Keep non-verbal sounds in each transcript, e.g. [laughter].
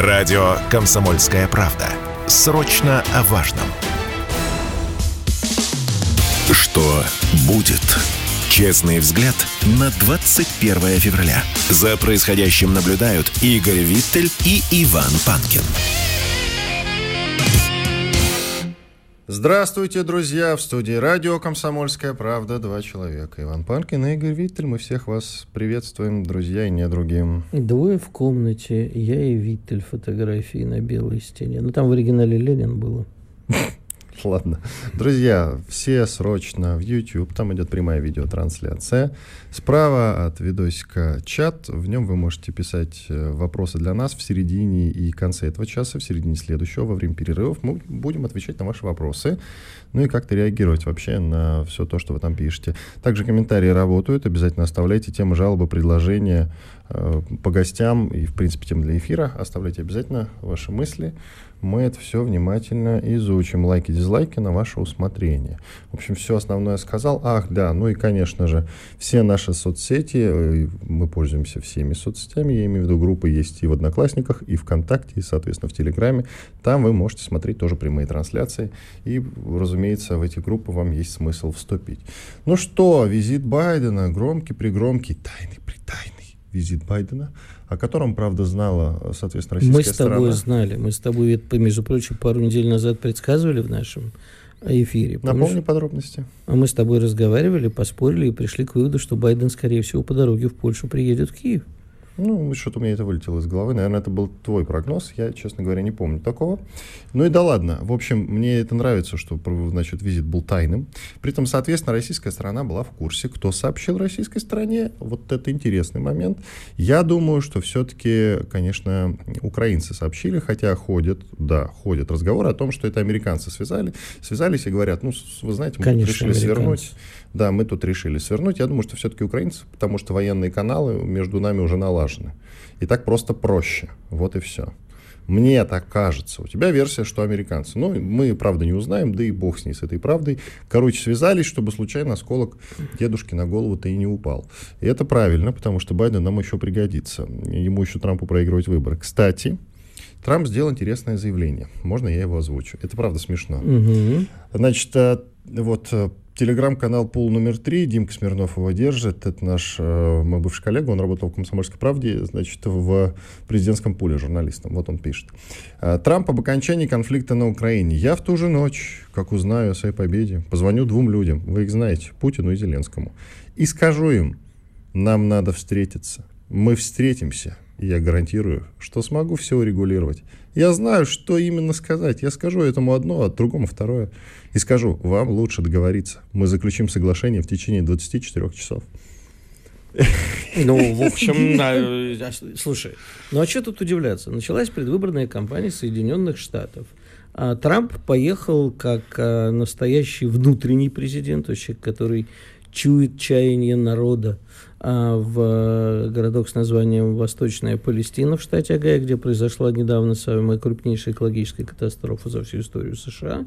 Радио «Комсомольская правда». Срочно о важном. Что будет? Честный взгляд на 21 февраля. За происходящим наблюдают Игорь Виттель и Иван Панкин. Здравствуйте, друзья! В студии радио «Комсомольская правда» два человека. Иван Панкин и Игорь Виттель. Мы всех вас приветствуем, друзья и не другим. Двое в комнате, я и Виттель фотографии на белой стене. Ну, там в оригинале Ленин было. [laughs] [laughs] Ладно. Друзья, все срочно в YouTube, там идет прямая видеотрансляция. Справа от видосика чат, в нем вы можете писать э, вопросы для нас в середине и конце этого часа, в середине следующего, во время перерывов. Мы будем отвечать на ваши вопросы, ну и как-то реагировать вообще на все то, что вы там пишете. Также комментарии работают, обязательно оставляйте темы, жалобы, предложения э, по гостям и, в принципе, тем для эфира. Оставляйте обязательно ваши мысли мы это все внимательно изучим. Лайки, дизлайки на ваше усмотрение. В общем, все основное сказал. Ах, да, ну и, конечно же, все наши соцсети, э, мы пользуемся всеми соцсетями, я имею в виду, группы есть и в Одноклассниках, и ВКонтакте, и, соответственно, в Телеграме. Там вы можете смотреть тоже прямые трансляции. И, разумеется, в эти группы вам есть смысл вступить. Ну что, визит Байдена, громкий-пригромкий, тайный-притайный визит Байдена – о котором, правда, знала, соответственно, российская Мы с тобой знали. Мы с тобой, между прочим, пару недель назад предсказывали в нашем эфире. Помнишь? Напомни подробности. А мы с тобой разговаривали, поспорили и пришли к выводу, что Байден, скорее всего, по дороге в Польшу приедет в Киев. Ну, что-то у меня это вылетело из головы. Наверное, это был твой прогноз. Я, честно говоря, не помню такого. Ну и да ладно. В общем, мне это нравится, что, значит, визит был тайным. При этом, соответственно, российская сторона была в курсе. Кто сообщил российской стороне? Вот это интересный момент. Я думаю, что все-таки, конечно, украинцы сообщили, хотя ходят, да, ходят разговоры о том, что это американцы связали, связались и говорят, ну, вы знаете, мы конечно, решили свернуть да, мы тут решили свернуть. Я думаю, что все-таки украинцы, потому что военные каналы между нами уже налажены. И так просто проще. Вот и все. Мне так кажется. У тебя версия, что американцы. Ну, мы, правда, не узнаем, да и бог с ней, с этой правдой. Короче, связались, чтобы случайно осколок дедушки на голову-то и не упал. И это правильно, потому что Байден нам еще пригодится. Ему еще Трампу проигрывать выборы. Кстати, Трамп сделал интересное заявление. Можно я его озвучу? Это правда смешно. Угу. Значит, э, вот э, Телеграм-канал «Пул номер три», Димка Смирнов его держит, это наш э, мой бывший коллега, он работал в «Комсомольской правде», значит, в президентском пуле журналистом, вот он пишет. «Э, Трамп об окончании конфликта на Украине. Я в ту же ночь, как узнаю о своей победе, позвоню двум людям, вы их знаете, Путину и Зеленскому, и скажу им, нам надо встретиться, мы встретимся, я гарантирую, что смогу все урегулировать. Я знаю, что именно сказать. Я скажу этому одно, а другому второе. И скажу, вам лучше договориться. Мы заключим соглашение в течение 24 часов. Ну, в общем, э, слушай, ну а что тут удивляться? Началась предвыборная кампания Соединенных Штатов. А Трамп поехал как а, настоящий внутренний президент, человек, который чует чаяние народа а, в городок с названием Восточная Палестина в штате Агая, где произошла недавно самая крупнейшая экологическая катастрофа за всю историю США.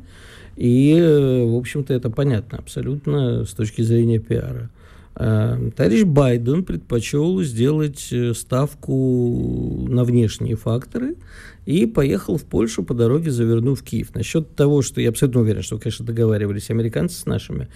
И, э, в общем-то, это понятно абсолютно с точки зрения пиара. А, товарищ Байден предпочел сделать э, ставку на внешние факторы и поехал в Польшу по дороге, завернув Киев. Насчет того, что я абсолютно уверен, что, конечно, договаривались американцы с нашими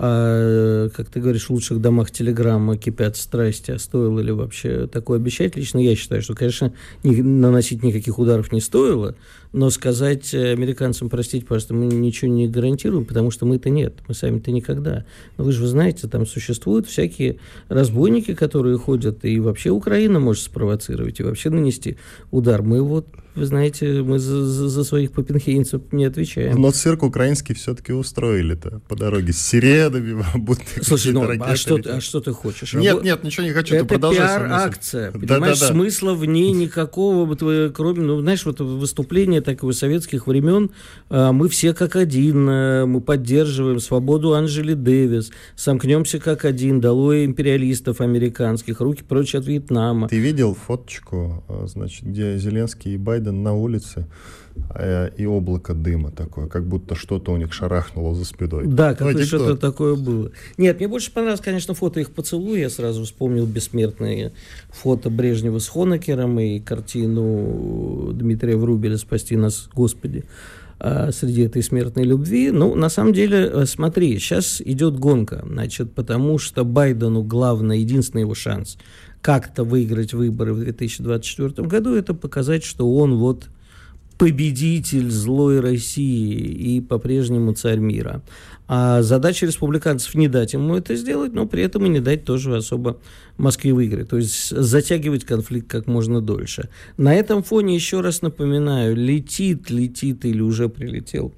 а, как ты говоришь, в лучших домах телеграмма кипят страсти, а стоило ли вообще такое обещать? Лично я считаю, что, конечно, не, наносить никаких ударов не стоило, но сказать американцам, простите, пожалуйста, мы ничего не гарантируем, потому что мы-то нет, мы сами-то никогда. Но вы же вы знаете, там существуют всякие разбойники, которые ходят, и вообще Украина может спровоцировать, и вообще нанести удар. Мы вот вы знаете, мы за, за, за своих попенхейнцев не отвечаем. Но цирк украинский все-таки устроили-то по дороге с сиредами, [laughs] будто Слушай, ну, а что, а что ты хочешь? Нет, нет, ничего не хочу, Это пиар-акция, понимаешь, да, да, да. смысла в ней никакого, кроме, ну, знаешь, вот выступление такого советских времен, а, мы все как один, а, мы поддерживаем свободу Анжели Дэвис, сомкнемся как один, долой империалистов американских, руки прочь от Вьетнама. Ты видел фоточку, а, значит, где Зеленский и Байден на улице, и облако дыма такое, как будто что-то у них шарахнуло за спиной. Да, как что-то такое было. Нет, мне больше понравилось, конечно, фото их поцелуя. Я сразу вспомнил бессмертные фото Брежнева с Хонекером и картину Дмитрия Врубеля «Спасти нас, Господи» а, среди этой смертной любви. Ну, на самом деле, э, смотри, сейчас идет гонка, значит, потому что Байдену главное, единственный его шанс как-то выиграть выборы в 2024 году, это показать, что он вот победитель злой России и по-прежнему царь мира. А задача республиканцев не дать ему это сделать, но при этом и не дать тоже особо Москве выиграть. То есть затягивать конфликт как можно дольше. На этом фоне, еще раз напоминаю, летит, летит или уже прилетел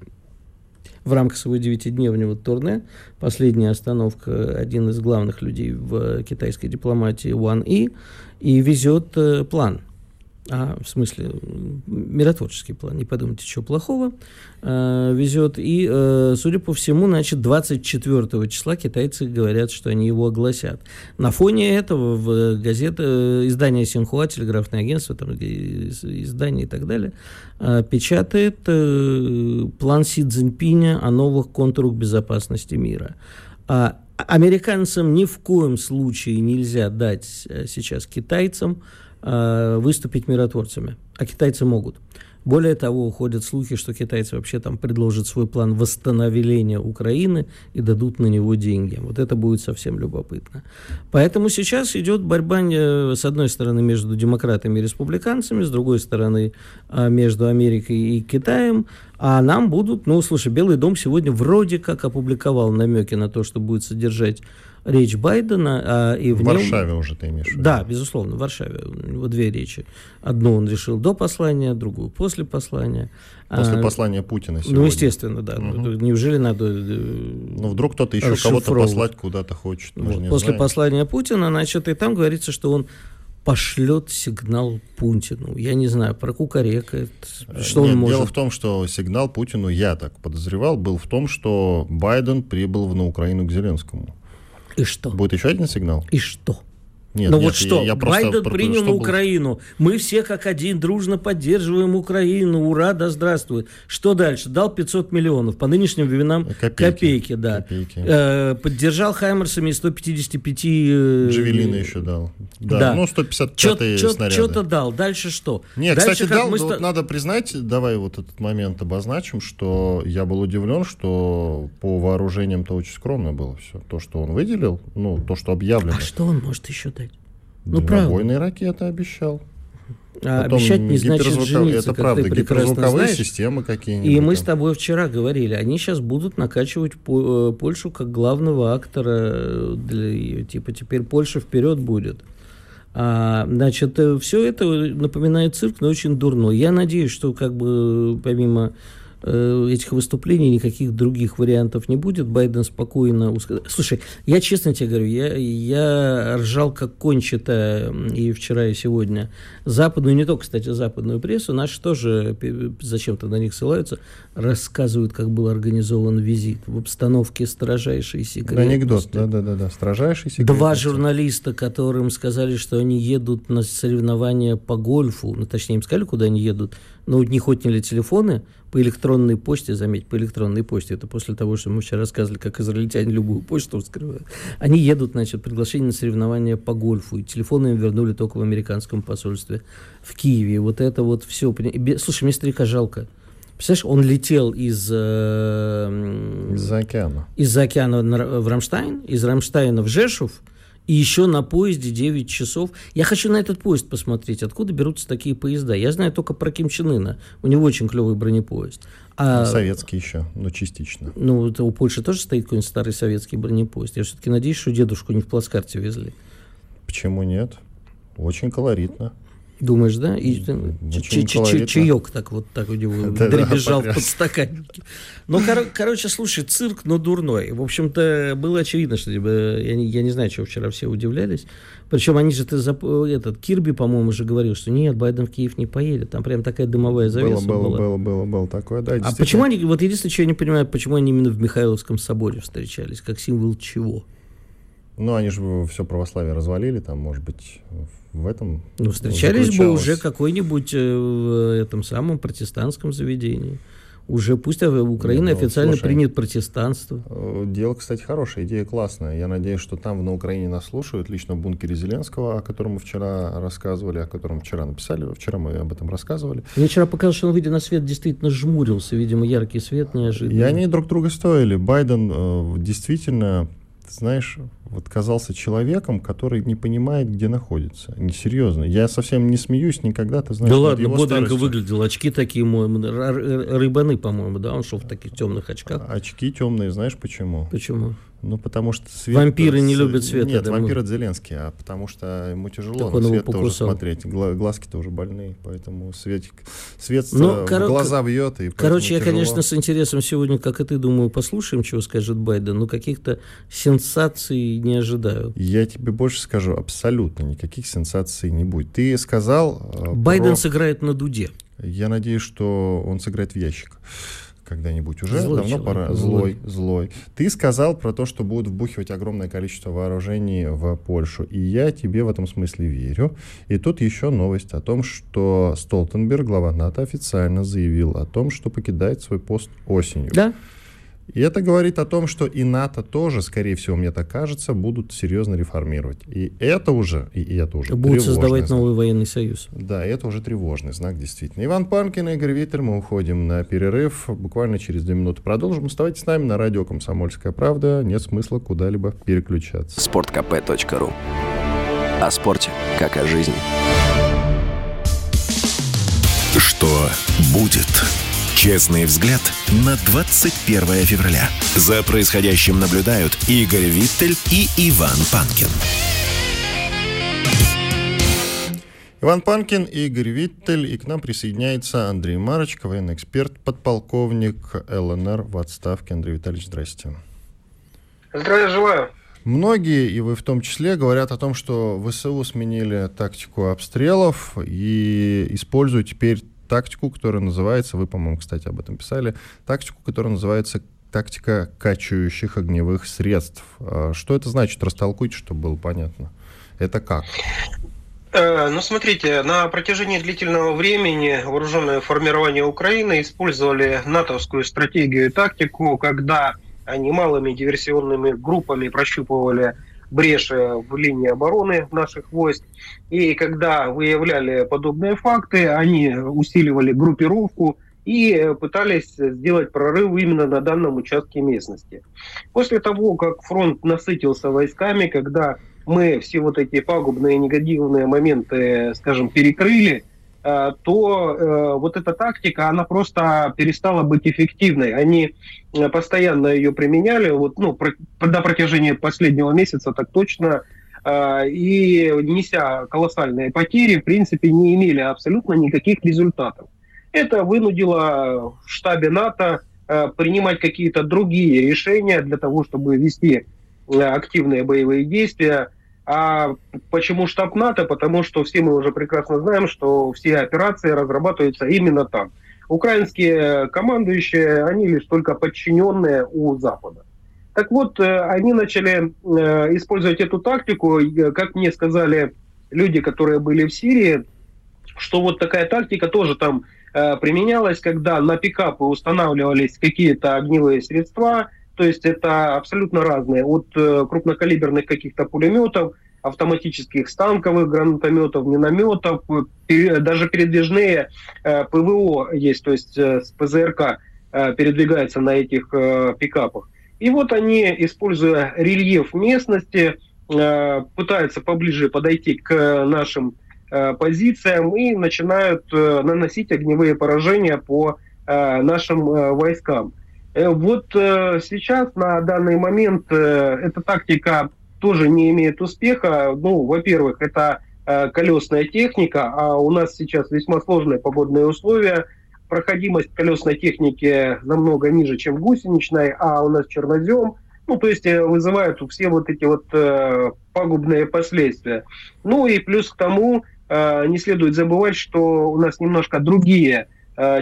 в рамках своего девятидневного турне. Последняя остановка, один из главных людей в китайской дипломатии, Уан И, и везет э, план – а, в смысле, миротворческий план, не подумайте, что плохого, э, везет. И, э, судя по всему, значит, 24 числа китайцы говорят, что они его огласят. На фоне этого в газете, э, издание Синхуа, телеграфное агентство, там, издание и так далее, э, печатает э, план Си Цзиньпиня о новых контурах безопасности мира. А американцам ни в коем случае нельзя дать э, сейчас китайцам выступить миротворцами. А китайцы могут. Более того, ходят слухи, что китайцы вообще там предложат свой план восстановления Украины и дадут на него деньги. Вот это будет совсем любопытно. Поэтому сейчас идет борьба, э, с одной стороны, между демократами и республиканцами, с другой стороны, э, между Америкой и Китаем. А нам будут, ну, слушай, Белый дом сегодня вроде как опубликовал намеки на то, что будет содержать речь Байдена. А, и в, в Варшаве нем... уже ты имеешь в виду? Да, безусловно, в Варшаве. У него две речи. Одну он решил до послания, другую после послания. После а, послания Путина ну, сегодня. Ну, естественно, да. Угу. Неужели надо... Э, ну, вдруг кто-то еще кого-то послать куда-то хочет. Вот. После знаем. послания Путина, значит, и там говорится, что он пошлет сигнал Путину. Я не знаю, про прокукарекает. Что Нет, он может... Дело в том, что сигнал Путину, я так подозревал, был в том, что Байден прибыл на Украину к Зеленскому. И что? Будет еще один сигнал? И что? Нет, ну нет, вот что, я, я Байден принял что Украину, мы все как один дружно поддерживаем Украину, ура, да здравствует. Что дальше? Дал 500 миллионов, по нынешним временам копейки, копейки да. Копейки. Э, поддержал Хаймерсами 155... Э, Джавелины еще дал. Да, да. ну 155 снаряды. Что-то дал, дальше что? Нет, дальше, кстати, дал, мы... вот надо признать, давай вот этот момент обозначим, что я был удивлен, что по вооружениям-то очень скромно было все. То, что он выделил, ну, то, что объявлено. А что он может еще дать? Ну, Дальнобойные ракеты обещал. А Потом обещать не значит жениться, Это правда, гиперзвуковые знаешь. системы какие-нибудь. И мы с тобой вчера говорили, они сейчас будут накачивать э, Польшу как главного актора для типа теперь Польша вперед будет. А, значит, э, все это напоминает цирк, но очень дурно. Я надеюсь, что как бы помимо этих выступлений никаких других вариантов не будет. Байден спокойно... Слушай, я честно тебе говорю, я, я ржал как кончито и вчера, и сегодня. Западную, не только, кстати, западную прессу, наши тоже зачем-то на них ссылаются, рассказывают, как был организован визит в обстановке строжайшей секретности. Анекдот, да-да-да, строжайшей секретности. Два журналиста, которым сказали, что они едут на соревнования по гольфу, ну, точнее, им сказали, куда они едут, но у них отняли телефоны, по электронной почте, заметь, по электронной почте, это после того, что мы вчера рассказывали, как израильтяне любую почту вскрывают, они едут, значит, приглашение на соревнования по гольфу, и телефоны им вернули только в американском посольстве в Киеве. Вот это вот все. Слушай, мне старика жалко. Представляешь, он летел из... Э, из океана. Из океана в Рамштайн, из Рамштайна в Жешув, и еще на поезде 9 часов. Я хочу на этот поезд посмотреть, откуда берутся такие поезда. Я знаю только про Ким Чен Ына. У него очень клевый бронепоезд. А, советский еще, но частично. Ну, это у Польши тоже стоит какой-нибудь старый советский бронепоезд. Я все-таки надеюсь, что дедушку не в плацкарте везли. Почему нет? Очень колоритно. Думаешь, да? И чаек так вот так у него [laughs] дребезжал в подстаканнике. Ну, короче, слушай, цирк, но дурной. В общем-то, было очевидно, что типа, я не, я не знаю, чего вчера все удивлялись. Причем они же, ты, этот, Кирби, по-моему, же говорил, что нет, Байден в Киев не поедет. Там прям такая дымовая завеса было, была. Было, было, было, было такое, да. А почему они, вот единственное, что я не понимаю, почему они именно в Михайловском соборе встречались, как символ чего? Ну, они же все православие развалили, там, может быть, в этом Ну, встречались бы уже какой-нибудь э, в этом самом протестантском заведении. Уже пусть Украина ну, официально слушай, принят протестанство. Э, дело, кстати, хорошее, идея классная. Я надеюсь, что там на Украине нас слушают, лично в бункере Зеленского, о котором мы вчера рассказывали, о котором вчера написали, вчера мы об этом рассказывали. Мне вчера показалось, что он, выйдя на свет, действительно жмурился, видимо, яркий свет неожиданно. И они друг друга стоили. Байден э, действительно знаешь, вот казался человеком, который не понимает, где находится. Несерьезно. Я совсем не смеюсь никогда, ты знаешь. Да ладно, бодренько старостью. выглядел. Очки такие, рыбаны, по-моему, да? Он шел в таких темных очках. Очки темные, знаешь почему? Почему? Ну, потому что свет... Вампиры не любят свет. Нет, вампир это Зеленский, а потому что ему тяжело так на свет тоже смотреть. Глазки тоже больные, поэтому свет, свет ну, кор... глаза бьет. И короче, я, тяжело. конечно, с интересом сегодня, как и ты, думаю, послушаем, чего скажет Байден, но каких-то сенсаций не ожидаю. Я тебе больше скажу, абсолютно никаких сенсаций не будет. Ты сказал... Э, Байден про... сыграет на дуде. Я надеюсь, что он сыграет в ящик когда-нибудь уже. Злой Давно человек. пора. Злой, злой. Ты сказал про то, что будут вбухивать огромное количество вооружений в Польшу. И я тебе в этом смысле верю. И тут еще новость о том, что Столтенберг, глава НАТО, официально заявил о том, что покидает свой пост осенью. Да. И это говорит о том, что и НАТО тоже, скорее всего, мне так кажется, будут серьезно реформировать. И это уже, и это уже Будут создавать знак. новый военный союз. Да, это уже тревожный знак, действительно. Иван Панкин и Игорь Виттель, мы уходим на перерыв. Буквально через две минуты продолжим. Оставайтесь с нами на радио «Комсомольская правда». Нет смысла куда-либо переключаться. Спорткп.ру О спорте, как о жизни. Что будет? Честный взгляд на 21 февраля. За происходящим наблюдают Игорь Виттель и Иван Панкин. Иван Панкин, Игорь Виттель, и к нам присоединяется Андрей Марочка, военный эксперт, подполковник ЛНР в отставке. Андрей Витальевич, здрасте. Здравия желаю. Многие, и вы в том числе, говорят о том, что ВСУ сменили тактику обстрелов и используют теперь тактику, которая называется, вы, по-моему, кстати, об этом писали, тактику, которая называется тактика качающих огневых средств. А что это значит? Растолкуйте, чтобы было понятно. Это как? Э, ну, смотрите, на протяжении длительного времени вооруженные формирования Украины использовали натовскую стратегию и тактику, когда они малыми диверсионными группами прощупывали бреши в линии обороны наших войск. И когда выявляли подобные факты, они усиливали группировку и пытались сделать прорыв именно на данном участке местности. После того, как фронт насытился войсками, когда мы все вот эти пагубные негативные моменты, скажем, перекрыли, то э, вот эта тактика, она просто перестала быть эффективной. Они э, постоянно ее применяли, вот, ну, про, до протяжении последнего месяца так точно, и неся колоссальные потери, в принципе, не имели абсолютно никаких результатов. Это вынудило в штабе НАТО принимать какие-то другие решения для того, чтобы вести активные боевые действия, а почему штаб НАТО? Потому что все мы уже прекрасно знаем, что все операции разрабатываются именно там. Украинские командующие, они лишь только подчиненные у Запада. Так вот, э, они начали э, использовать эту тактику, как мне сказали люди, которые были в Сирии, что вот такая тактика тоже там э, применялась, когда на пикапы устанавливались какие-то огневые средства, то есть это абсолютно разные. От э, крупнокалиберных каких-то пулеметов, автоматических станковых гранатометов, минометов, даже передвижные э, ПВО есть, то есть э, с ПЗРК передвигается на этих пикапах. И вот они, используя рельеф местности, пытаются поближе подойти к нашим позициям и начинают наносить огневые поражения по нашим войскам. Э, вот э, сейчас, на данный момент, э, эта тактика тоже не имеет успеха. Ну, во-первых, это колесная техника, а у нас сейчас весьма сложные погодные условия. Проходимость колесной техники намного ниже, чем гусеничной, а у нас чернозем. Ну, то есть вызывают все вот эти вот пагубные последствия. Ну и плюс к тому, не следует забывать, что у нас немножко другие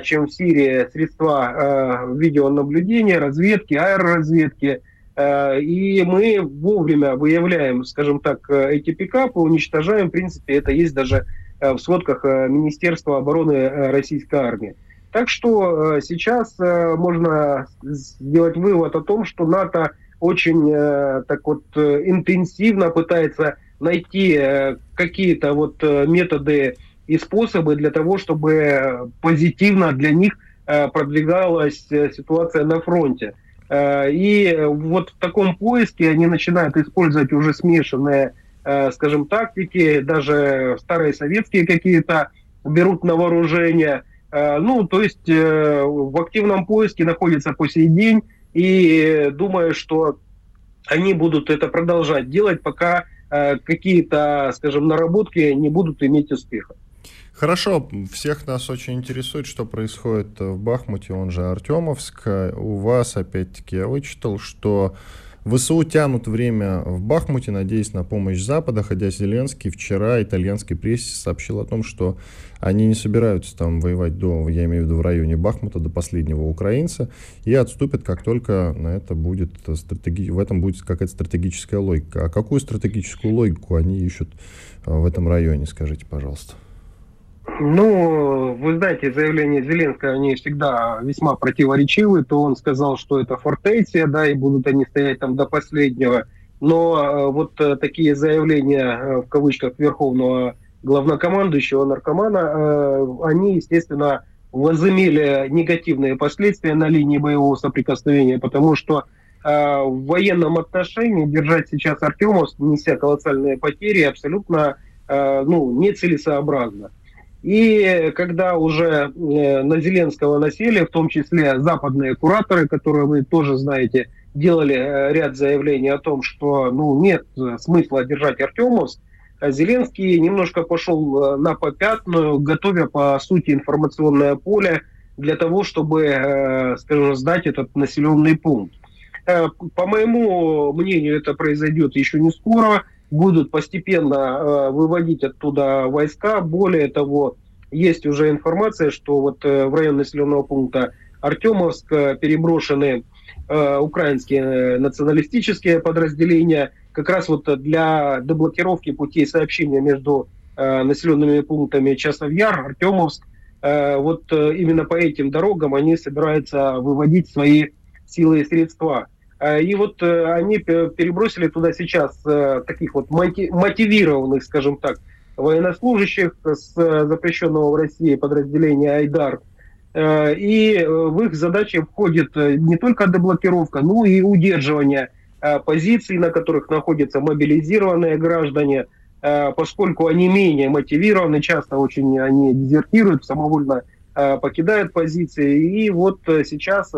чем в Сирии средства э, видеонаблюдения, разведки, аэроразведки. И мы вовремя выявляем, скажем так, эти пикапы, уничтожаем. В принципе, это есть даже в сводках Министерства обороны Российской армии. Так что сейчас можно сделать вывод о том, что НАТО очень так вот интенсивно пытается найти какие-то вот методы и способы для того, чтобы позитивно для них э, продвигалась э, ситуация на фронте. Э, и вот в таком поиске они начинают использовать уже смешанные, скажем, тактики, даже старые советские какие-то берут на вооружение. Ну, то есть в активном поиске находятся по сей день и думаю, что они будут это продолжать делать, пока какие-то, скажем, наработки не будут иметь успеха. Хорошо, всех нас очень интересует, что происходит в Бахмуте, он же Артемовск. У вас, опять-таки, я вычитал, что ВСУ тянут время в Бахмуте, надеясь на помощь Запада, хотя Зеленский вчера итальянской прессе сообщил о том, что они не собираются там воевать до, я имею в виду в районе Бахмута, до последнего украинца, и отступят, как только на это будет стратеги... в этом будет какая-то стратегическая логика. А какую стратегическую логику они ищут в этом районе, скажите, пожалуйста? Ну, вы знаете, заявления Зеленского, они всегда весьма противоречивы. То он сказал, что это фортеция, да, и будут они стоять там до последнего. Но э, вот э, такие заявления, э, в кавычках, верховного главнокомандующего наркомана, они, естественно, возымели негативные последствия на линии боевого соприкосновения, потому что в военном отношении держать сейчас Артемовск, неся колоссальные потери, абсолютно ну, нецелесообразно. И когда уже э, на Зеленского насели, в том числе западные кураторы, которые вы тоже знаете, делали э, ряд заявлений о том, что ну, нет смысла держать Артемовск, а Зеленский немножко пошел э, на попятную, готовя, по сути, информационное поле для того, чтобы, скажем, сдать этот населенный пункт. По моему мнению, это произойдет еще не скоро будут постепенно э, выводить оттуда войска. Более того, есть уже информация, что вот э, в район населенного пункта Артемовск э, переброшены украинские националистические подразделения как раз вот для деблокировки путей сообщения между населенными пунктами Часов Яр, Артемовск. Вот именно по этим дорогам они собираются выводить свои силы и средства. Э, и вот э, они перебросили туда сейчас э, таких вот мотивированных, скажем так, военнослужащих с запрещенного в России подразделения «Айдар». И в их задачи входит не только деблокировка, но и удерживание позиций, на которых находятся мобилизированные граждане, поскольку они менее мотивированы, часто очень они дезертируют, самовольно покидают позиции. И вот сейчас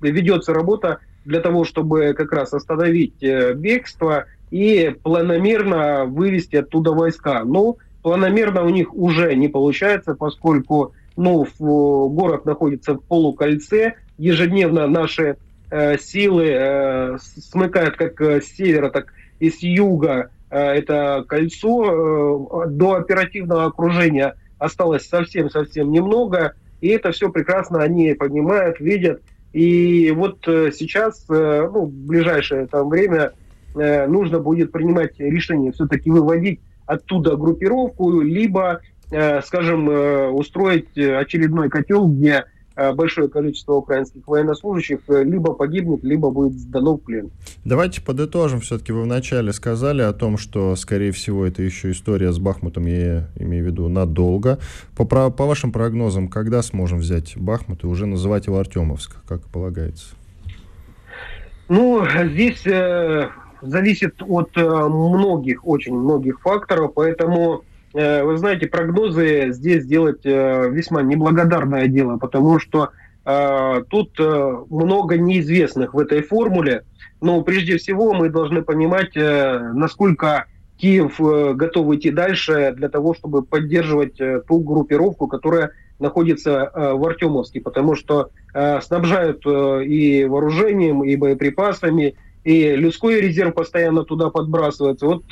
ведется работа для того, чтобы как раз остановить э, бегство и планомерно вывести оттуда войска. Но планомерно у них уже не получается, поскольку ну, город находится в полукольце, ежедневно наши э, силы э, смыкают как с севера, так и с юга э, это кольцо. Э, до оперативного окружения осталось совсем-совсем немного, и это все прекрасно они понимают, видят, и вот э, сейчас, э, ну, в ближайшее там время э, нужно будет принимать решение все-таки выводить оттуда группировку, либо, скажем, устроить очередной котел, где большое количество украинских военнослужащих либо погибнет, либо будет сдано в плен. Давайте подытожим. Все-таки вы вначале сказали о том, что, скорее всего, это еще история с Бахмутом, я имею в виду, надолго. По, по вашим прогнозам, когда сможем взять Бахмут и уже называть его Артемовск, как полагается? Ну, здесь э, зависит от э, многих, очень многих факторов, поэтому Э, вы знаете, прогнозы здесь делать э, весьма неблагодарное дело, потому что э, тут много неизвестных в этой формуле. Но прежде всего мы должны понимать, насколько Киев готов идти дальше для того, чтобы поддерживать ту группировку, которая находится в Артемовске, потому что снабжают и вооружением, и боеприпасами, и людской резерв постоянно туда подбрасывается. Вот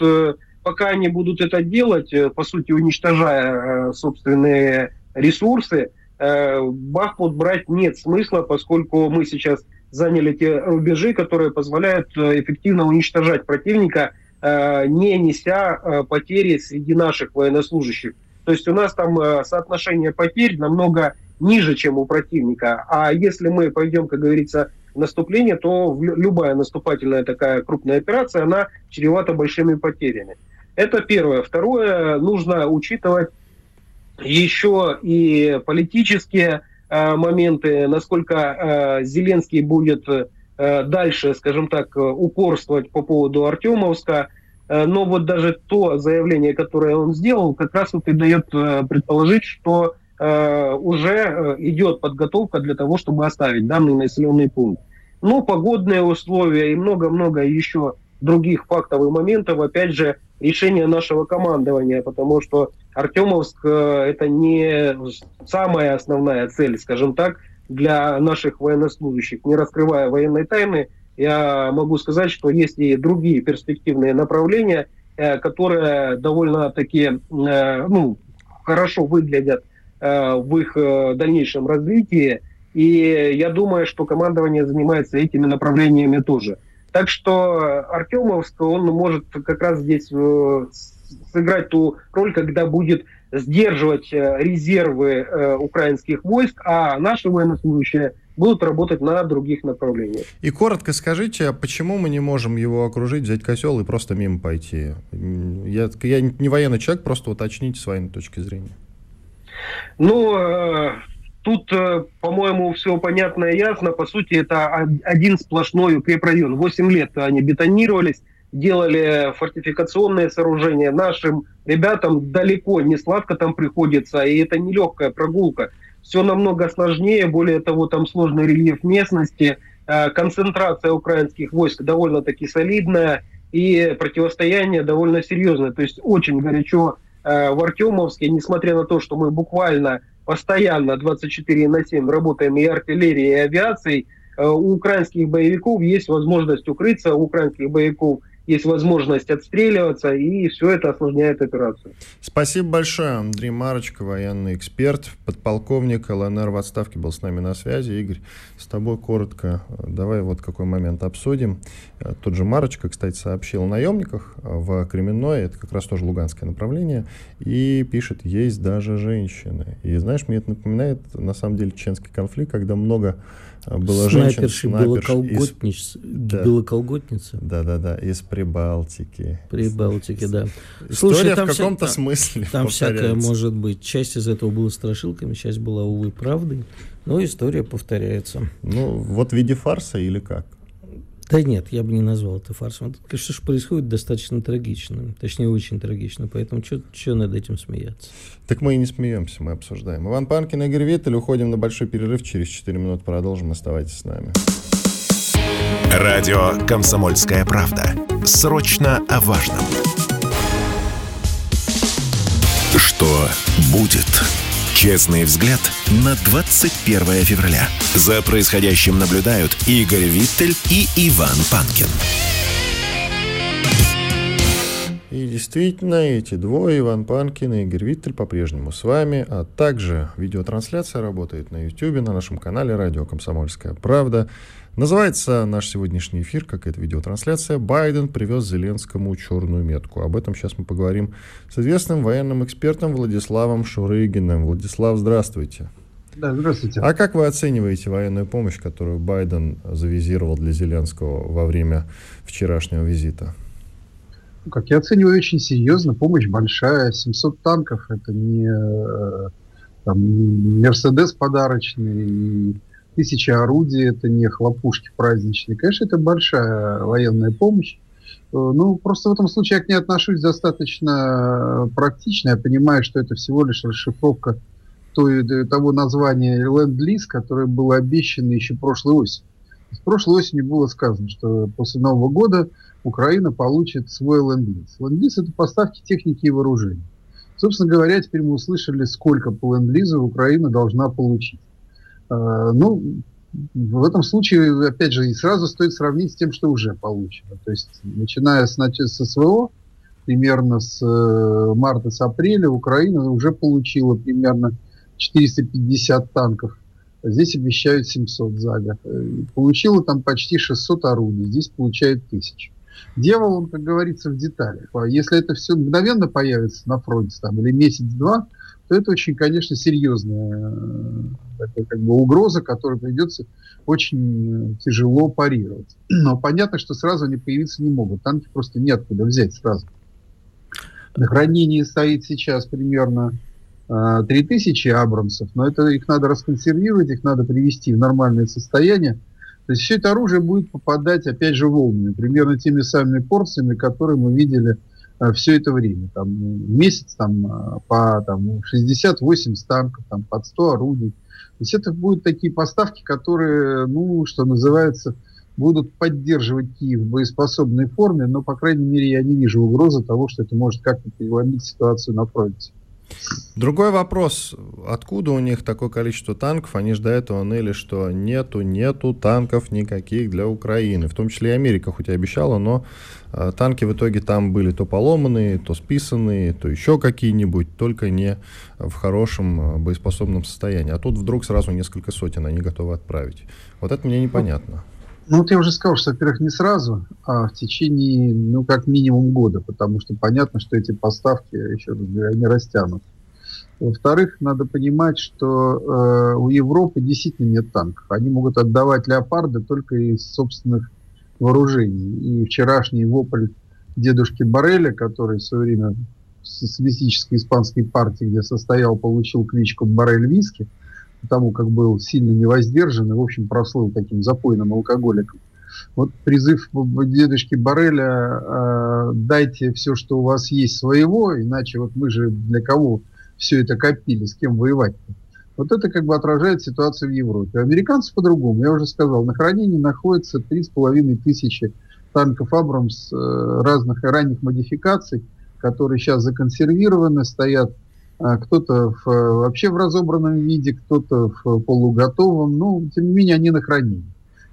пока они будут это делать, э, по сути, уничтожая э, собственные ресурсы, э, Бахмут брать нет смысла, поскольку мы сейчас заняли те рубежи, которые позволяют эффективно уничтожать противника, не неся потери среди наших военнослужащих. То есть у нас там соотношение потерь намного ниже, чем у противника. А если мы пойдем, как говорится, в наступление, то любая наступательная такая крупная операция, она чревата большими потерями. Это первое. Второе, нужно учитывать еще и политические э, моменты, насколько э, Зеленский будет э, дальше, скажем так, упорствовать по поводу Артемовска. Но вот даже то заявление, которое он сделал, как раз вот и дает предположить, что уже идет подготовка для того, чтобы оставить данный населенный пункт. Но погодные условия и много-много еще других фактов и моментов, опять же, решение нашего командования, потому что Артемовск э, это не самая основная цель, скажем так, для наших военнослужащих. Не раскрывая военной тайны, я могу сказать, что есть и другие перспективные направления, э, которые довольно-таки э, ну, хорошо выглядят в их дальнейшем развитии. И я думаю, что командование занимается этими направлениями тоже. Так что Артемовск, он может как раз здесь э, сыграть ту роль, когда будет сдерживать э, резервы э, украинских войск, а наши военнослужащие будут работать на других направлениях. И коротко скажите, а почему мы не можем его окружить, взять косел и просто мимо пойти? Я, я не военный человек, просто уточните с военной точки зрения. Ну, Тут, э, по-моему, все понятно и ясно. По сути, это один сплошной укрепрайон. Восемь лет они бетонировались, делали фортификационные сооружения. Нашим ребятам далеко не сладко там приходится, и это не легкая прогулка. Все намного сложнее, более того, там сложный рельеф местности, э, концентрация украинских войск довольно-таки солидная, и противостояние довольно серьезное. То есть очень горячо э, в Артемовске, несмотря на то, что мы буквально постоянно 24 на 7 работаем и артиллерией, и авиацией, э, у украинских боевиков есть возможность укрыться, у украинских боевиков есть возможность отстреливаться, и все это осложняет операцию. Спасибо большое. Андрей Марочка, военный эксперт, подполковник ЛНР в отставке был с нами на связи. Игорь, с тобой коротко, давай вот какой момент обсудим. Тот же Марочка, кстати, сообщил о наемниках в Кременное, это как раз тоже луганское направление, и пишет, есть даже женщины. И знаешь, мне это напоминает, на самом деле, чеченский конфликт, когда много было Снайперши, женщин, белоколготниц, из... да. белоколготница. Да-да-да, из Прибалтики. Прибалтики, да. История Слушай, там в каком-то вся... смысле Там всякое может быть. Часть из этого была страшилками, часть была, увы, правдой. Но история повторяется. Ну, вот в виде фарса или как? Да нет, я бы не назвал это фарсом. Что происходит достаточно трагично. Точнее, очень трагично. Поэтому что над этим смеяться? Так мы и не смеемся, мы обсуждаем. Иван Панкин, Игорь Виттель. Уходим на большой перерыв. Через 4 минуты продолжим. Оставайтесь с нами. Радио «Комсомольская правда». Срочно о важном. Что будет? Честный взгляд на 21 февраля. За происходящим наблюдают Игорь Виттель и Иван Панкин. И действительно, эти двое, Иван Панкин и Игорь Виттель, по-прежнему с вами, а также видеотрансляция работает на YouTube, на нашем канале «Радио Комсомольская правда». Называется наш сегодняшний эфир, как эта видеотрансляция, «Байден привез Зеленскому черную метку». Об этом сейчас мы поговорим с известным военным экспертом Владиславом Шурыгиным. Владислав, здравствуйте. Да, здравствуйте. А как вы оцениваете военную помощь, которую Байден завизировал для Зеленского во время вчерашнего визита? Ну, как я оцениваю, очень серьезно, помощь большая, 700 танков, это не э, там, Мерседес подарочный, тысяча орудий, это не хлопушки праздничные. Конечно, это большая военная помощь. Э, ну, просто в этом случае я к ней отношусь достаточно практично. Я понимаю, что это всего лишь расшифровка той, того названия Ленд-Лиз, которое было обещано еще прошлой осенью. В прошлой осенью было сказано, что после Нового года Украина получит свой ленд-лиз. Ленд-лиз – это поставки техники и вооружений. Собственно говоря, теперь мы услышали, сколько по ленд-лизу Украина должна получить. Э, ну, в этом случае, опять же, и сразу стоит сравнить с тем, что уже получено. То есть, начиная с, с СВО, примерно с э, марта, с апреля, Украина уже получила примерно 450 танков. Здесь обещают 700 за год. Получила там почти 600 орудий, здесь получает 1000. Дьявол, он, как говорится, в деталях. А если это все мгновенно появится на фронте, там, или месяц-два, то это очень, конечно, серьезная э, такая, как бы, угроза, которую придется очень э, тяжело парировать. [clears throat] Но понятно, что сразу они появиться не могут. Танки просто неоткуда взять сразу. На хранении стоит сейчас примерно 3000 э, Абрамсов, но это их надо расконсервировать, их надо привести в нормальное состояние. То есть все это оружие будет попадать, опять же, волнами, примерно теми самыми порциями, которые мы видели э, все это время. Там, месяц там, э, по там, 60-80 танков, там, под 100 орудий. То есть это будут такие поставки, которые, ну, что называется, будут поддерживать Киев в боеспособной форме, но, по крайней мере, я не вижу угрозы того, что это может как-то переломить ситуацию на фронте. Другой вопрос. Откуда у них такое количество танков? Они же до этого ныли, что нету, нету танков никаких для Украины. В том числе и Америка хоть и обещала, но э, танки в итоге там были то поломанные, то списанные, то еще какие-нибудь, только не в хорошем э, боеспособном состоянии. А тут вдруг сразу несколько сотен они готовы отправить. Вот это мне непонятно. Ну, вот я уже сказал, что, во-первых, не сразу, а в течение, ну, как минимум года, потому что понятно, что эти поставки, еще раз говорю, растянут. Во-вторых, надо понимать, что э, у Европы действительно нет танков. Они могут отдавать леопарды только из собственных вооружений. И вчерашний вопль дедушки Барреля, который в свое время в социалистической испанской партии, где состоял, получил кличку Барель Виски, потому как был сильно невоздержан и, в общем, прослыл таким запойным алкоголиком. Вот призыв дедушки Барреля э, «дайте все, что у вас есть своего, иначе вот мы же для кого все это копили, с кем воевать-то?» Вот это как бы отражает ситуацию в Европе. Американцы по-другому. Я уже сказал, на хранении находится 3,5 тысячи танков «Абрамс» э, разных ранних модификаций, которые сейчас законсервированы, стоят а кто-то в, вообще в разобранном виде, кто-то в полуготовом, но тем не менее они на хранении.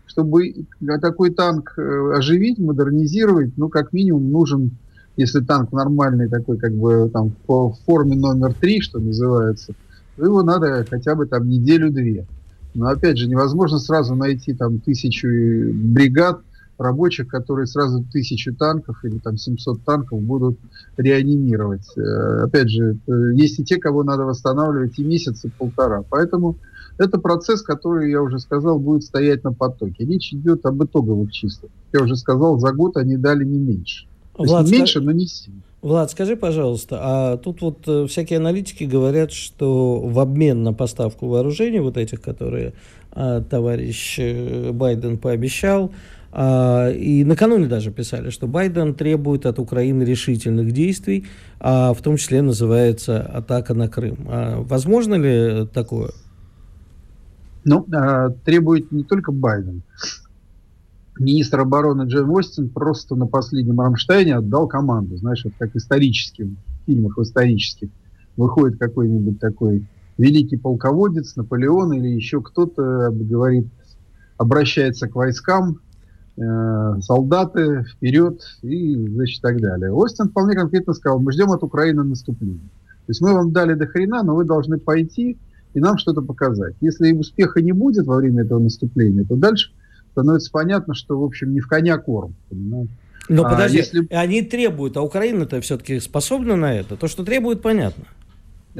Чтобы такой танк э, оживить, модернизировать, ну, как минимум нужен, если танк нормальный такой, как бы там в форме номер три, что называется, то его надо хотя бы там неделю-две. Но опять же, невозможно сразу найти там тысячу бригад, рабочих, которые сразу тысячу танков или там 700 танков будут реанимировать. Э, опять же, э, есть и те, кого надо восстанавливать и месяц, и полтора. Поэтому это процесс, который, я уже сказал, будет стоять на потоке. Речь идет об итоговых числах. Я уже сказал, за год они дали не меньше. Влад, не меньше, но не сильно. Влад, скажи, пожалуйста, а тут вот э, всякие аналитики говорят, что в обмен на поставку вооружений, вот этих, которые а, товарищ Байден пообещал, и накануне даже писали, что Байден требует от Украины решительных действий, а в том числе называется атака на Крым. А возможно ли такое? Ну, а, требует не только Байден. Министр обороны Джон Остин просто на последнем Рамштайне отдал команду. Знаешь, вот как исторических в фильмах исторических выходит какой-нибудь такой великий полководец, Наполеон или еще кто-то говорит, обращается к войскам, солдаты вперед и значит так далее. Остин вполне конкретно сказал, мы ждем от Украины наступления. То есть мы вам дали до хрена, но вы должны пойти и нам что-то показать. Если успеха не будет во время этого наступления, то дальше становится понятно, что, в общем, не в коня корм. Понимаете? Но а подожди, если... они требуют, а Украина-то все-таки способна на это? То, что требует, понятно.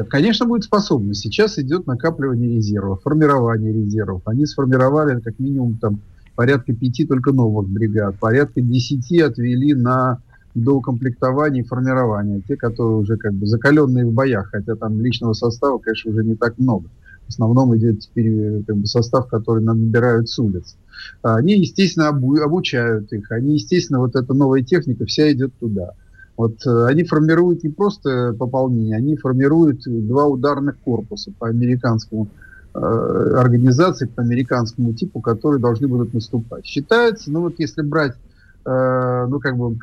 Конечно, будет способна. Сейчас идет накапливание резервов, формирование резервов. Они сформировали как минимум там порядка пяти только новых бригад, порядка десяти отвели на доукомплектование и формирование. Те, которые уже как бы закаленные в боях, хотя там личного состава, конечно, уже не так много. В основном идет теперь э, как бы, состав, который набирают с улиц. Они, естественно, обу- обучают их. Они, естественно, вот эта новая техника вся идет туда. Вот э, они формируют не просто пополнение, они формируют два ударных корпуса по американскому организаций по американскому типу, которые должны будут наступать. Считается, ну вот если брать, э, ну как бы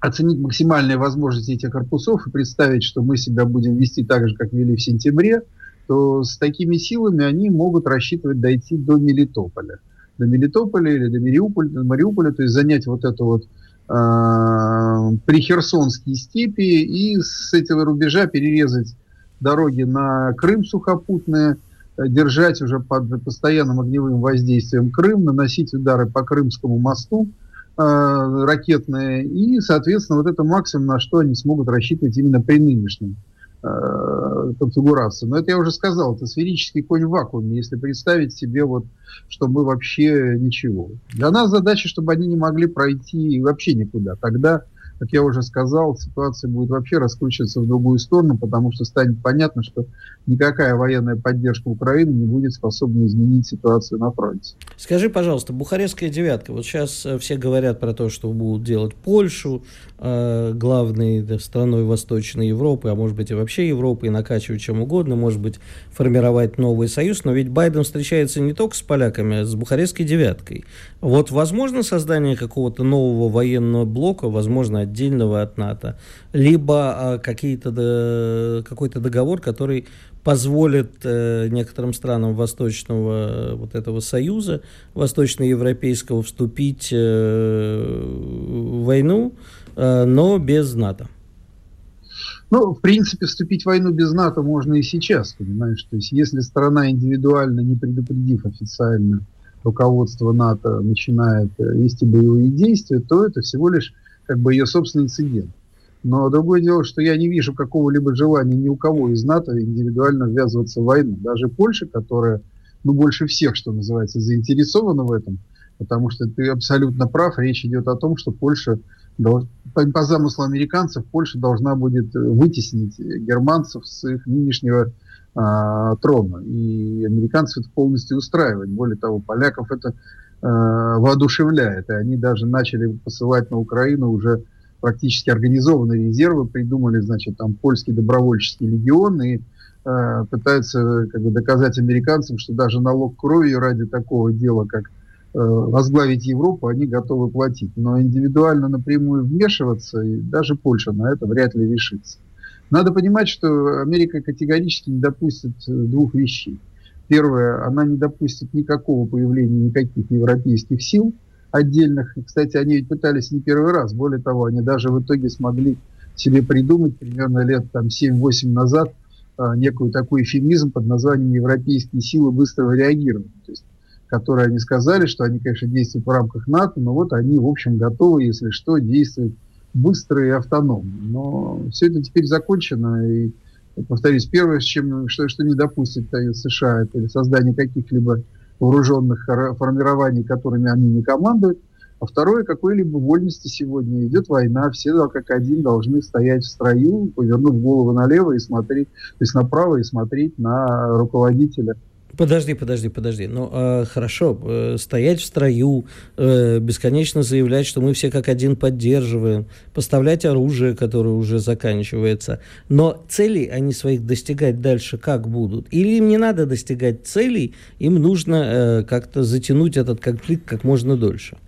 оценить максимальные возможности этих корпусов и представить, что мы себя будем вести так же, как вели в сентябре, то с такими силами они могут рассчитывать дойти до Мелитополя. До Мелитополя или до Мариуполя, до Мариуполя то есть занять вот эту вот э, прихерсонские степи и с этого рубежа перерезать дороги на Крым сухопутные, держать уже под постоянным огневым воздействием Крым, наносить удары по Крымскому мосту э, ракетные, и, соответственно, вот это максимум, на что они смогут рассчитывать именно при нынешнем э, конфигурации. Но это я уже сказал, это сферический конь в вакууме, если представить себе, вот, что мы вообще ничего. Для нас задача, чтобы они не могли пройти вообще никуда. Тогда как я уже сказал, ситуация будет вообще раскручиваться в другую сторону, потому что станет понятно, что никакая военная поддержка Украины не будет способна изменить ситуацию на фронте. Скажи, пожалуйста, Бухарестская девятка. Вот сейчас э, все говорят про то, что будут делать Польшу э, главной страной Восточной Европы, а может быть и вообще Европы, и накачивать чем угодно, может быть формировать новый союз. Но ведь Байден встречается не только с поляками, а с Бухарестской девяткой. Вот возможно создание какого-то нового военного блока, возможно, отдельного от НАТО, либо а, какие-то, какой-то договор, который позволит э, некоторым странам Восточного вот этого союза, Восточноевропейского, вступить э, в войну, э, но без НАТО. Ну, в принципе, вступить в войну без НАТО можно и сейчас, понимаешь? То есть, если страна индивидуально, не предупредив официально руководство НАТО, начинает вести боевые действия, то это всего лишь как бы ее собственный инцидент. Но другое дело, что я не вижу какого-либо желания ни у кого из НАТО индивидуально ввязываться в войну. Даже Польша, которая, ну, больше всех, что называется, заинтересована в этом, потому что ты абсолютно прав, речь идет о том, что Польша, по, по замыслу американцев, Польша должна будет вытеснить германцев с их нынешнего а, трона. И американцев это полностью устраивает. Более того, поляков это Э, воодушевляет. И они даже начали посылать на Украину уже практически организованные резервы, придумали, значит, там польский добровольческий легион и э, пытаются как бы, доказать американцам, что даже налог крови ради такого дела, как э, возглавить Европу, они готовы платить. Но индивидуально напрямую вмешиваться, и даже Польша на это вряд ли решится. Надо понимать, что Америка категорически не допустит э, двух вещей – Первое, она не допустит никакого появления никаких европейских сил отдельных. И, кстати, они ведь пытались не первый раз. Более того, они даже в итоге смогли себе придумать примерно лет там 7-8 назад а, некую такой эфемизм под названием «Европейские силы быстрого реагирования». То есть, которые они сказали, что они, конечно, действуют в рамках НАТО, но вот они, в общем, готовы, если что, действовать быстро и автономно. Но все это теперь закончено, и повторюсь, первое, с чем, что, что не допустит США, это создание каких-либо вооруженных формирований, которыми они не командуют. А второе, какой-либо вольности сегодня. Идет война, все как один должны стоять в строю, повернув голову налево и смотреть, то есть направо и смотреть на руководителя Подожди, подожди, подожди. Ну, э, хорошо, э, стоять в строю, э, бесконечно заявлять, что мы все как один поддерживаем, поставлять оружие, которое уже заканчивается. Но цели они своих достигать дальше как будут? Или им не надо достигать целей, им нужно э, как-то затянуть этот конфликт как можно дольше?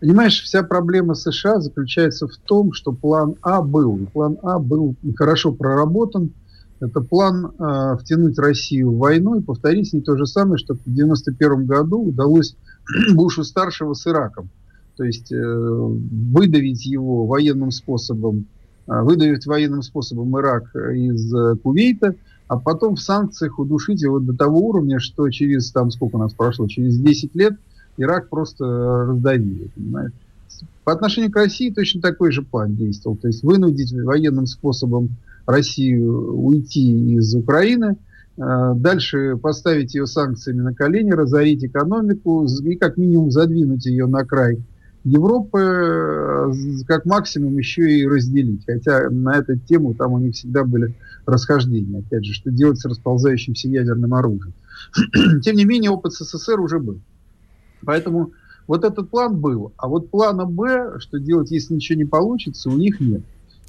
Понимаешь, вся проблема США заключается в том, что план А был. План А был хорошо проработан, это план э, втянуть Россию в войну и повторить не то же самое, что в 1991 году удалось [clears throat] Бушу-старшего с Ираком. То есть э, выдавить его военным способом, э, выдавить военным способом Ирак из э, Кувейта, а потом в санкциях удушить его до того уровня, что через, там, сколько у нас прошло, через 10 лет Ирак просто раздавили, понимаешь? По отношению к России точно такой же план действовал. То есть вынудить военным способом Россию уйти из Украины, э, дальше поставить ее санкциями на колени, разорить экономику и как минимум задвинуть ее на край Европы, э, как максимум еще и разделить. Хотя на эту тему там у них всегда были расхождения. Опять же, что делать с расползающимся ядерным оружием. [clears throat] Тем не менее, опыт СССР уже был. Поэтому вот этот план был. А вот плана Б, что делать, если ничего не получится, у них нет.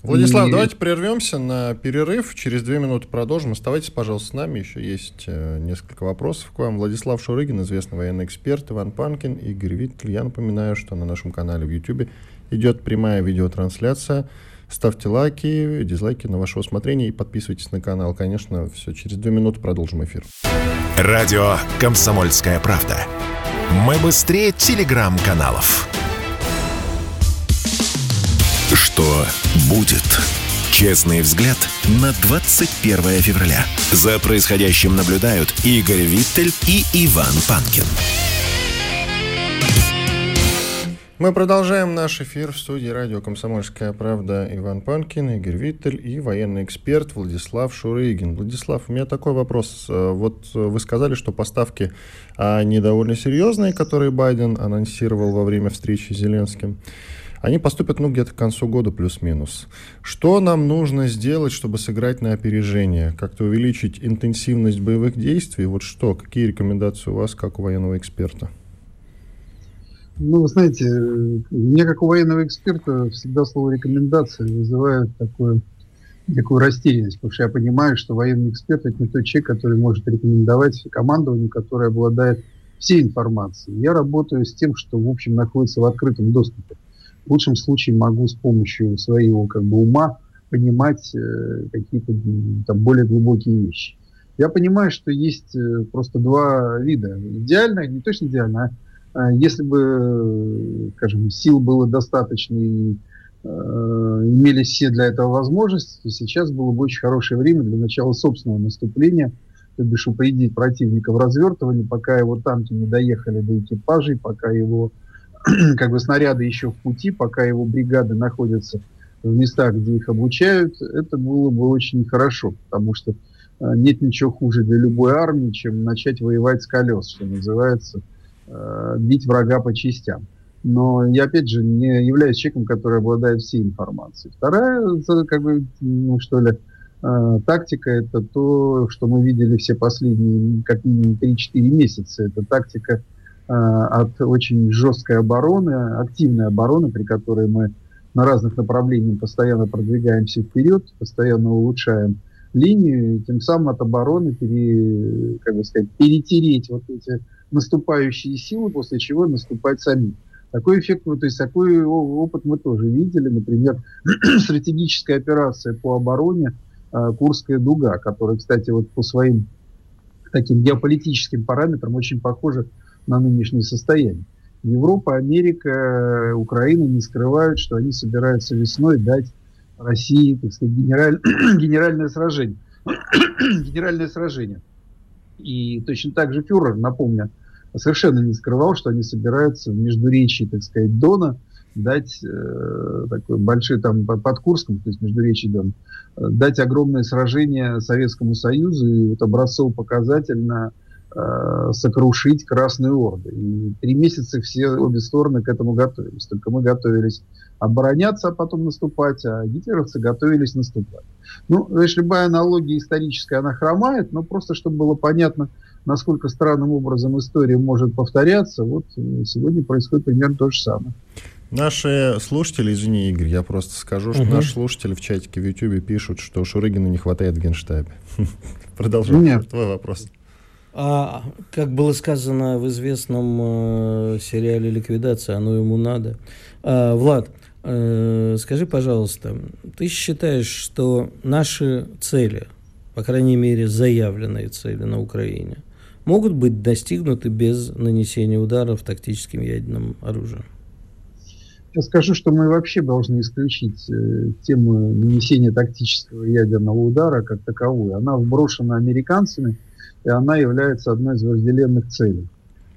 Владислав, и... давайте прервемся на перерыв. Через две минуты продолжим. Оставайтесь, пожалуйста, с нами. Еще есть э, несколько вопросов к вам. Владислав Шурыгин, известный военный эксперт, Иван Панкин, Игорь Виттель. Я напоминаю, что на нашем канале в YouTube идет прямая видеотрансляция. Ставьте лайки, дизлайки на ваше усмотрение и подписывайтесь на канал. Конечно, все, через две минуты продолжим эфир. Радио «Комсомольская правда». Мы быстрее телеграм-каналов. Что будет? Честный взгляд на 21 февраля. За происходящим наблюдают Игорь Виттель и Иван Панкин. Мы продолжаем наш эфир в студии радио «Комсомольская правда» Иван Панкин, Игорь Виттель и военный эксперт Владислав Шурыгин. Владислав, у меня такой вопрос. Э, вот э, вы сказали, что поставки они довольно серьезные, которые Байден анонсировал во время встречи с Зеленским. Они поступят, ну, где-то к концу года плюс-минус. Что нам нужно сделать, чтобы сыграть на опережение? Как-то увеличить интенсивность боевых действий? Вот что? Какие рекомендации у вас, как у военного эксперта? Ну, вы знаете, мне как у военного эксперта всегда слово рекомендация вызывает такую, такую растерянность, потому что я понимаю, что военный эксперт это не тот человек, который может рекомендовать командованию, которое обладает всей информацией. Я работаю с тем, что, в общем, находится в открытом доступе. В лучшем случае могу с помощью своего как бы, ума понимать э, какие-то там, более глубокие вещи. Я понимаю, что есть э, просто два вида. Идеально, не точно идеально, а а если бы, скажем, сил было достаточно и э, имели все для этого возможности, то сейчас было бы очень хорошее время для начала собственного наступления, то бишь упредить противника в развертывании, пока его танки не доехали до экипажей, пока его [clears throat] как бы снаряды еще в пути, пока его бригады находятся в местах, где их обучают, это было бы очень хорошо, потому что э, нет ничего хуже для любой армии, чем начать воевать с колес, что называется, э, бить врага по частям. Но я, опять же, не являюсь человеком, который обладает всей информацией. Вторая, как бы, ну, что ли, э, тактика – это то, что мы видели все последние как минимум 3-4 месяца. Это тактика от очень жесткой обороны, активной обороны, при которой мы на разных направлениях постоянно продвигаемся вперед, постоянно улучшаем линию, и тем самым от обороны пере, как бы сказать, перетереть вот эти наступающие силы, после чего наступать сами. Такой эффект, то есть такой опыт мы тоже видели. Например, [clears throat] стратегическая операция по обороне э, Курская дуга, которая, кстати, вот по своим таким геополитическим параметрам очень похожа на нынешнее состояние. Европа, Америка, Украина не скрывают, что они собираются весной дать России, так сказать, генераль... [clears throat] генеральное сражение. [clears throat] генеральное сражение. И точно так же фюрер, напомню, совершенно не скрывал, что они собираются в междуречии, так сказать, Дона дать э, такой большой там под Курском, то есть междуречий Дон, э, дать огромное сражение Советскому Союзу и вот образцово-показательно э, сокрушить Красные Орды. И три месяца все обе стороны к этому готовились. Только мы готовились обороняться, а потом наступать, а гитлеровцы готовились наступать. Ну, знаешь, любая аналогия историческая, она хромает, но просто чтобы было понятно, насколько странным образом история может повторяться, вот э, сегодня происходит примерно то же самое. Наши слушатели, извини, Игорь, я просто скажу, что угу. наши слушатели в чатике в Ютьюбе пишут, что Шурыгина не хватает в Генштабе. [laughs] Продолжай. Твой вопрос. А, как было сказано в известном э, сериале «Ликвидация», оно ему надо. А, Влад, э, скажи, пожалуйста, ты считаешь, что наши цели, по крайней мере, заявленные цели на Украине, могут быть достигнуты без нанесения ударов тактическим ядерным оружием? Я скажу, что мы вообще должны исключить э, тему нанесения тактического ядерного удара как таковую. Она вброшена американцами, и она является одной из вожделенных целей.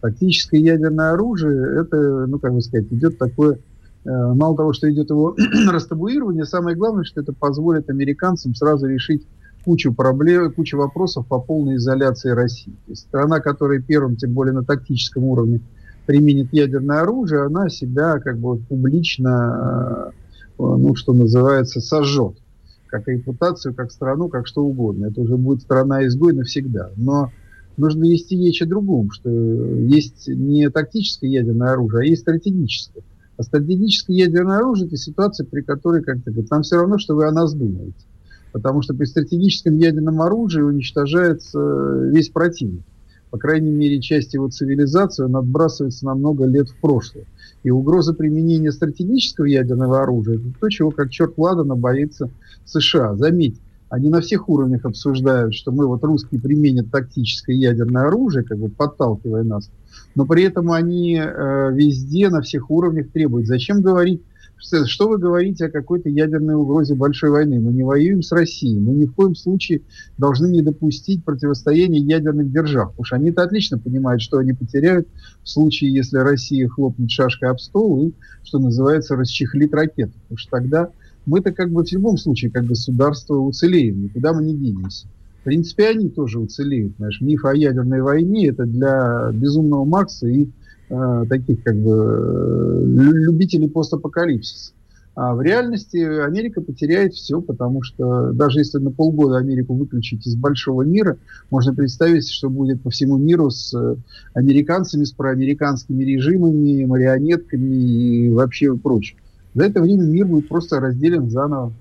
Тактическое ядерное оружие, это, ну, как бы сказать, идет такое, э, мало того, что идет его [clears throat] растабуирование, самое главное, что это позволит американцам сразу решить кучу проблем, кучу вопросов по полной изоляции России. То есть страна, которая первым, тем более на тактическом уровне, применит ядерное оружие, она себя как бы публично, э, ну, что называется, сожжет. Как репутацию, как страну, как что угодно. Это уже будет страна-изгой навсегда. Но нужно вести речь о другом, что есть не тактическое ядерное оружие, а есть стратегическое. А стратегическое ядерное оружие – это ситуация, при которой, как-то говорят, нам все равно, что вы о нас думаете. Потому что при стратегическом ядерном оружии уничтожается весь противник. По крайней мере, часть его цивилизации он отбрасывается на много лет в прошлое. И угроза применения стратегического ядерного оружия – это то, чего как черт ладана боится США. Заметьте, они на всех уровнях обсуждают, что мы вот русские применят тактическое ядерное оружие, как бы подталкивая нас, но при этом они э, везде, на всех уровнях требуют. Зачем говорить Что вы говорите о какой-то ядерной угрозе большой войны? Мы не воюем с Россией. Мы ни в коем случае должны не допустить противостояния ядерных держав. Потому что они-то отлично понимают, что они потеряют в случае, если Россия хлопнет шашкой об стол и, что называется, расчехлит ракету. Потому что тогда мы-то как бы в любом случае как государство уцелеем. Никуда мы не денемся. В принципе, они тоже уцелеют. Знаешь, миф о ядерной войне – это для безумного Макса и Э, таких как бы любителей постапокалипсиса. А в реальности Америка потеряет все, потому что даже если на полгода Америку выключить из большого мира, можно представить, что будет по всему миру с э, американцами, с проамериканскими режимами, марионетками и вообще прочим. За это время мир будет просто разделен заново.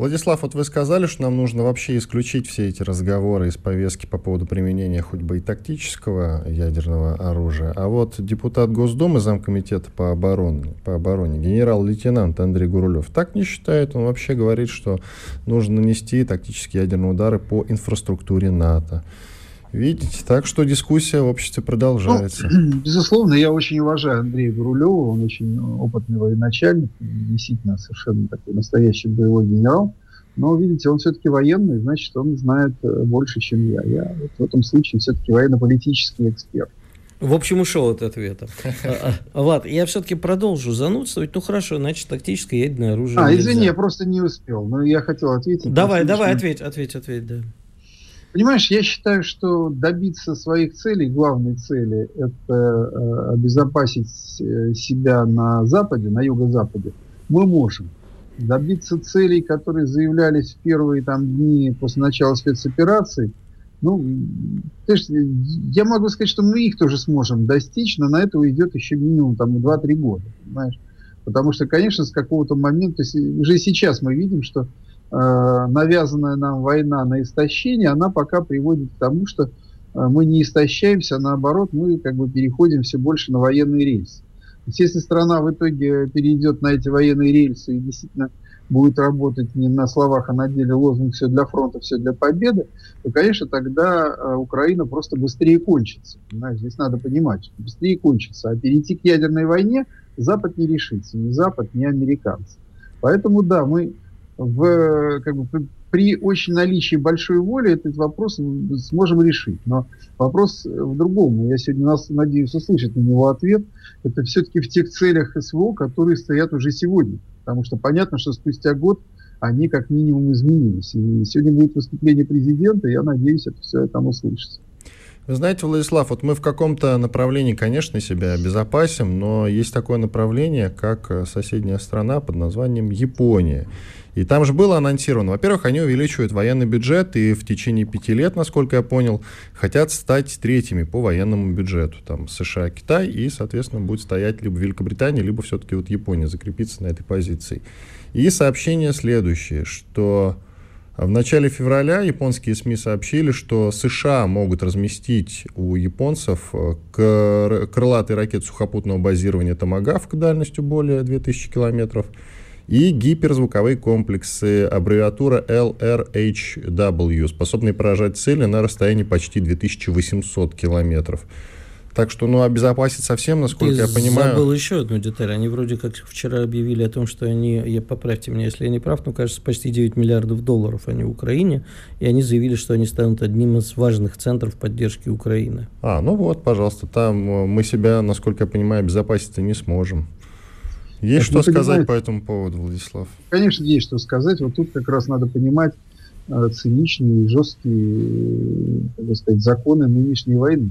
Владислав, вот вы сказали, что нам нужно вообще исключить все эти разговоры из повестки по поводу применения хоть бы и тактического ядерного оружия. А вот депутат Госдумы, замкомитета по обороне, по обороне генерал-лейтенант Андрей Гурулев так не считает. Он вообще говорит, что нужно нанести тактические ядерные удары по инфраструктуре НАТО. Видите, так что дискуссия в обществе продолжается. Ну, [clears throat] безусловно, я очень уважаю Андрея Гурулева, он очень опытный военачальник, действительно совершенно такой настоящий боевой генерал. Но, видите, он все-таки военный, значит, он знает э, больше, чем я. Я вот в этом случае все-таки военно-политический эксперт. В общем, ушел от ответа. А, а, Влад, я все-таки продолжу занудствовать. Ну хорошо, значит, тактическое ядерное оружие. А, извини, я просто не успел. Но я хотел ответить. Давай, давай, ответь, ответь, ответь, да. Понимаешь, я считаю, что добиться своих целей, главной цели, это э, обезопасить э, себя на Западе, на Юго-Западе, мы можем. Добиться целей, которые заявлялись в первые там, дни после начала спецоперации, ну, есть, я могу сказать, что мы их тоже сможем достичь, но на это уйдет еще минимум там 2-3 года, понимаешь? Потому что, конечно, с какого-то момента, уже сейчас мы видим, что навязанная нам война на истощение, она пока приводит к тому, что э, мы не истощаемся, а наоборот, мы как бы переходим все больше на военные рельсы. То есть, если страна в итоге перейдет на эти военные рельсы и действительно будет работать не на словах, а на деле лозунг «все для фронта, все для победы», то, конечно, тогда э, Украина просто быстрее кончится. Понимаешь? Здесь надо понимать, что быстрее кончится. А перейти к ядерной войне Запад не решится. Ни Запад, ни американцы. Поэтому, да, мы в, как бы, при очень наличии большой воли этот вопрос сможем решить. Но вопрос в другом. Я сегодня нас, надеюсь услышать на него ответ. Это все-таки в тех целях СВО, которые стоят уже сегодня. Потому что понятно, что спустя год они как минимум изменились. И сегодня будет выступление президента, я надеюсь, это все там услышится. Вы знаете, Владислав, вот мы в каком-то направлении, конечно, себя обезопасим, но есть такое направление, как соседняя страна под названием Япония. И там же было анонсировано, во-первых, они увеличивают военный бюджет и в течение пяти лет, насколько я понял, хотят стать третьими по военному бюджету. Там США, Китай и, соответственно, будет стоять либо Великобритания, либо все-таки вот Япония закрепиться на этой позиции. И сообщение следующее, что в начале февраля японские СМИ сообщили, что США могут разместить у японцев э, крылатый ракет сухопутного базирования «Томагавк» дальностью более 2000 километров – и гиперзвуковые комплексы, аббревиатура LRHW, способные поражать цели на расстоянии почти 2800 километров. Так что, ну, обезопасить совсем, насколько Ты я понимаю... забыл еще одну деталь. Они вроде как вчера объявили о том, что они, я, поправьте меня, если я не прав, но, кажется, почти 9 миллиардов долларов они в Украине, и они заявили, что они станут одним из важных центров поддержки Украины. А, ну вот, пожалуйста, там э, мы себя, насколько я понимаю, обезопасить не сможем. Есть что сказать по этому поводу, Владислав? Конечно, есть что сказать. Вот тут как раз надо понимать э, циничные и жесткие, так сказать, законы нынешней войны.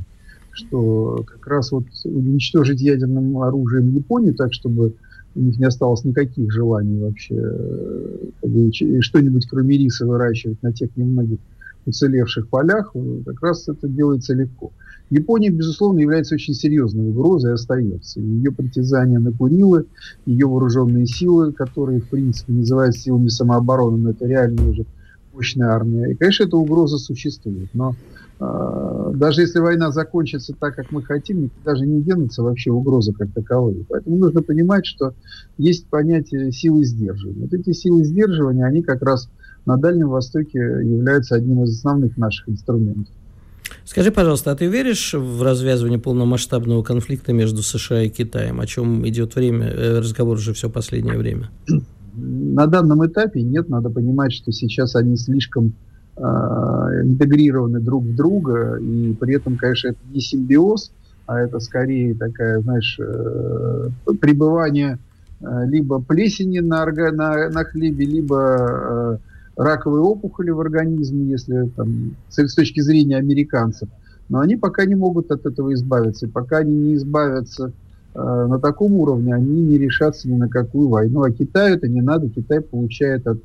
Что как раз вот уничтожить ядерным оружием Японию так, чтобы у них не осталось никаких желаний вообще э, что-нибудь кроме риса выращивать на тех немногих уцелевших полях, как раз это делается легко. Япония, безусловно, является очень серьезной угрозой и остается. Ее притязания на Курилы, ее вооруженные силы, которые, в принципе, называются силами самообороны, но это реально уже мощная армия. И, конечно, эта угроза существует. Но э, даже если война закончится так, как мы хотим, даже не денутся вообще угрозы как таковые. Поэтому нужно понимать, что есть понятие силы сдерживания. Вот эти силы сдерживания, они как раз на Дальнем Востоке являются одним из основных наших инструментов. Скажи, пожалуйста, а ты веришь в развязывание полномасштабного конфликта между США и Китаем, о чем идет время, э, разговор уже все последнее время? На данном этапе нет, надо понимать, что сейчас они слишком э, интегрированы друг в друга, и при этом, конечно, это не симбиоз, а это скорее такая, знаешь, э, пребывание э, либо плесени на, на, на хлебе, либо э, раковые опухоли в организме, если там, с, точки зрения американцев. Но они пока не могут от этого избавиться. И пока они не избавятся э, на таком уровне, они не решатся ни на какую войну. А Китаю это не надо. Китай получает от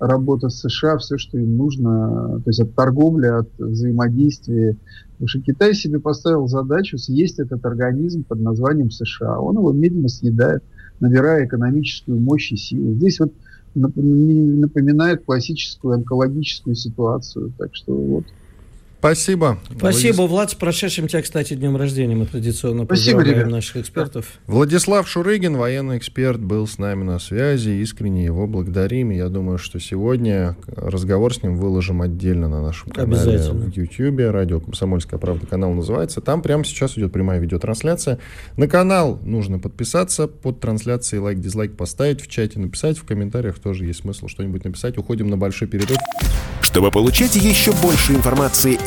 работы с США все, что им нужно, то есть от торговли, от взаимодействия. Потому что Китай себе поставил задачу съесть этот организм под названием США. Он его медленно съедает, набирая экономическую мощь и силу. Здесь вот напоминает классическую онкологическую ситуацию. Так что вот. Спасибо. Спасибо, Владис... Влад. С прошедшим тебя, кстати, днем рождения. Мы традиционно Спасибо, поздравляем ребят. наших экспертов. Владислав Шурыгин, военный эксперт, был с нами на связи. Искренне его благодарим. Я думаю, что сегодня разговор с ним выложим отдельно на нашем канале в YouTube. Радио «Комсомольская правда» канал называется. Там прямо сейчас идет прямая видеотрансляция. На канал нужно подписаться, под трансляцией лайк, дизлайк поставить, в чате написать, в комментариях тоже есть смысл что-нибудь написать. Уходим на большой перерыв. Чтобы получать еще больше информации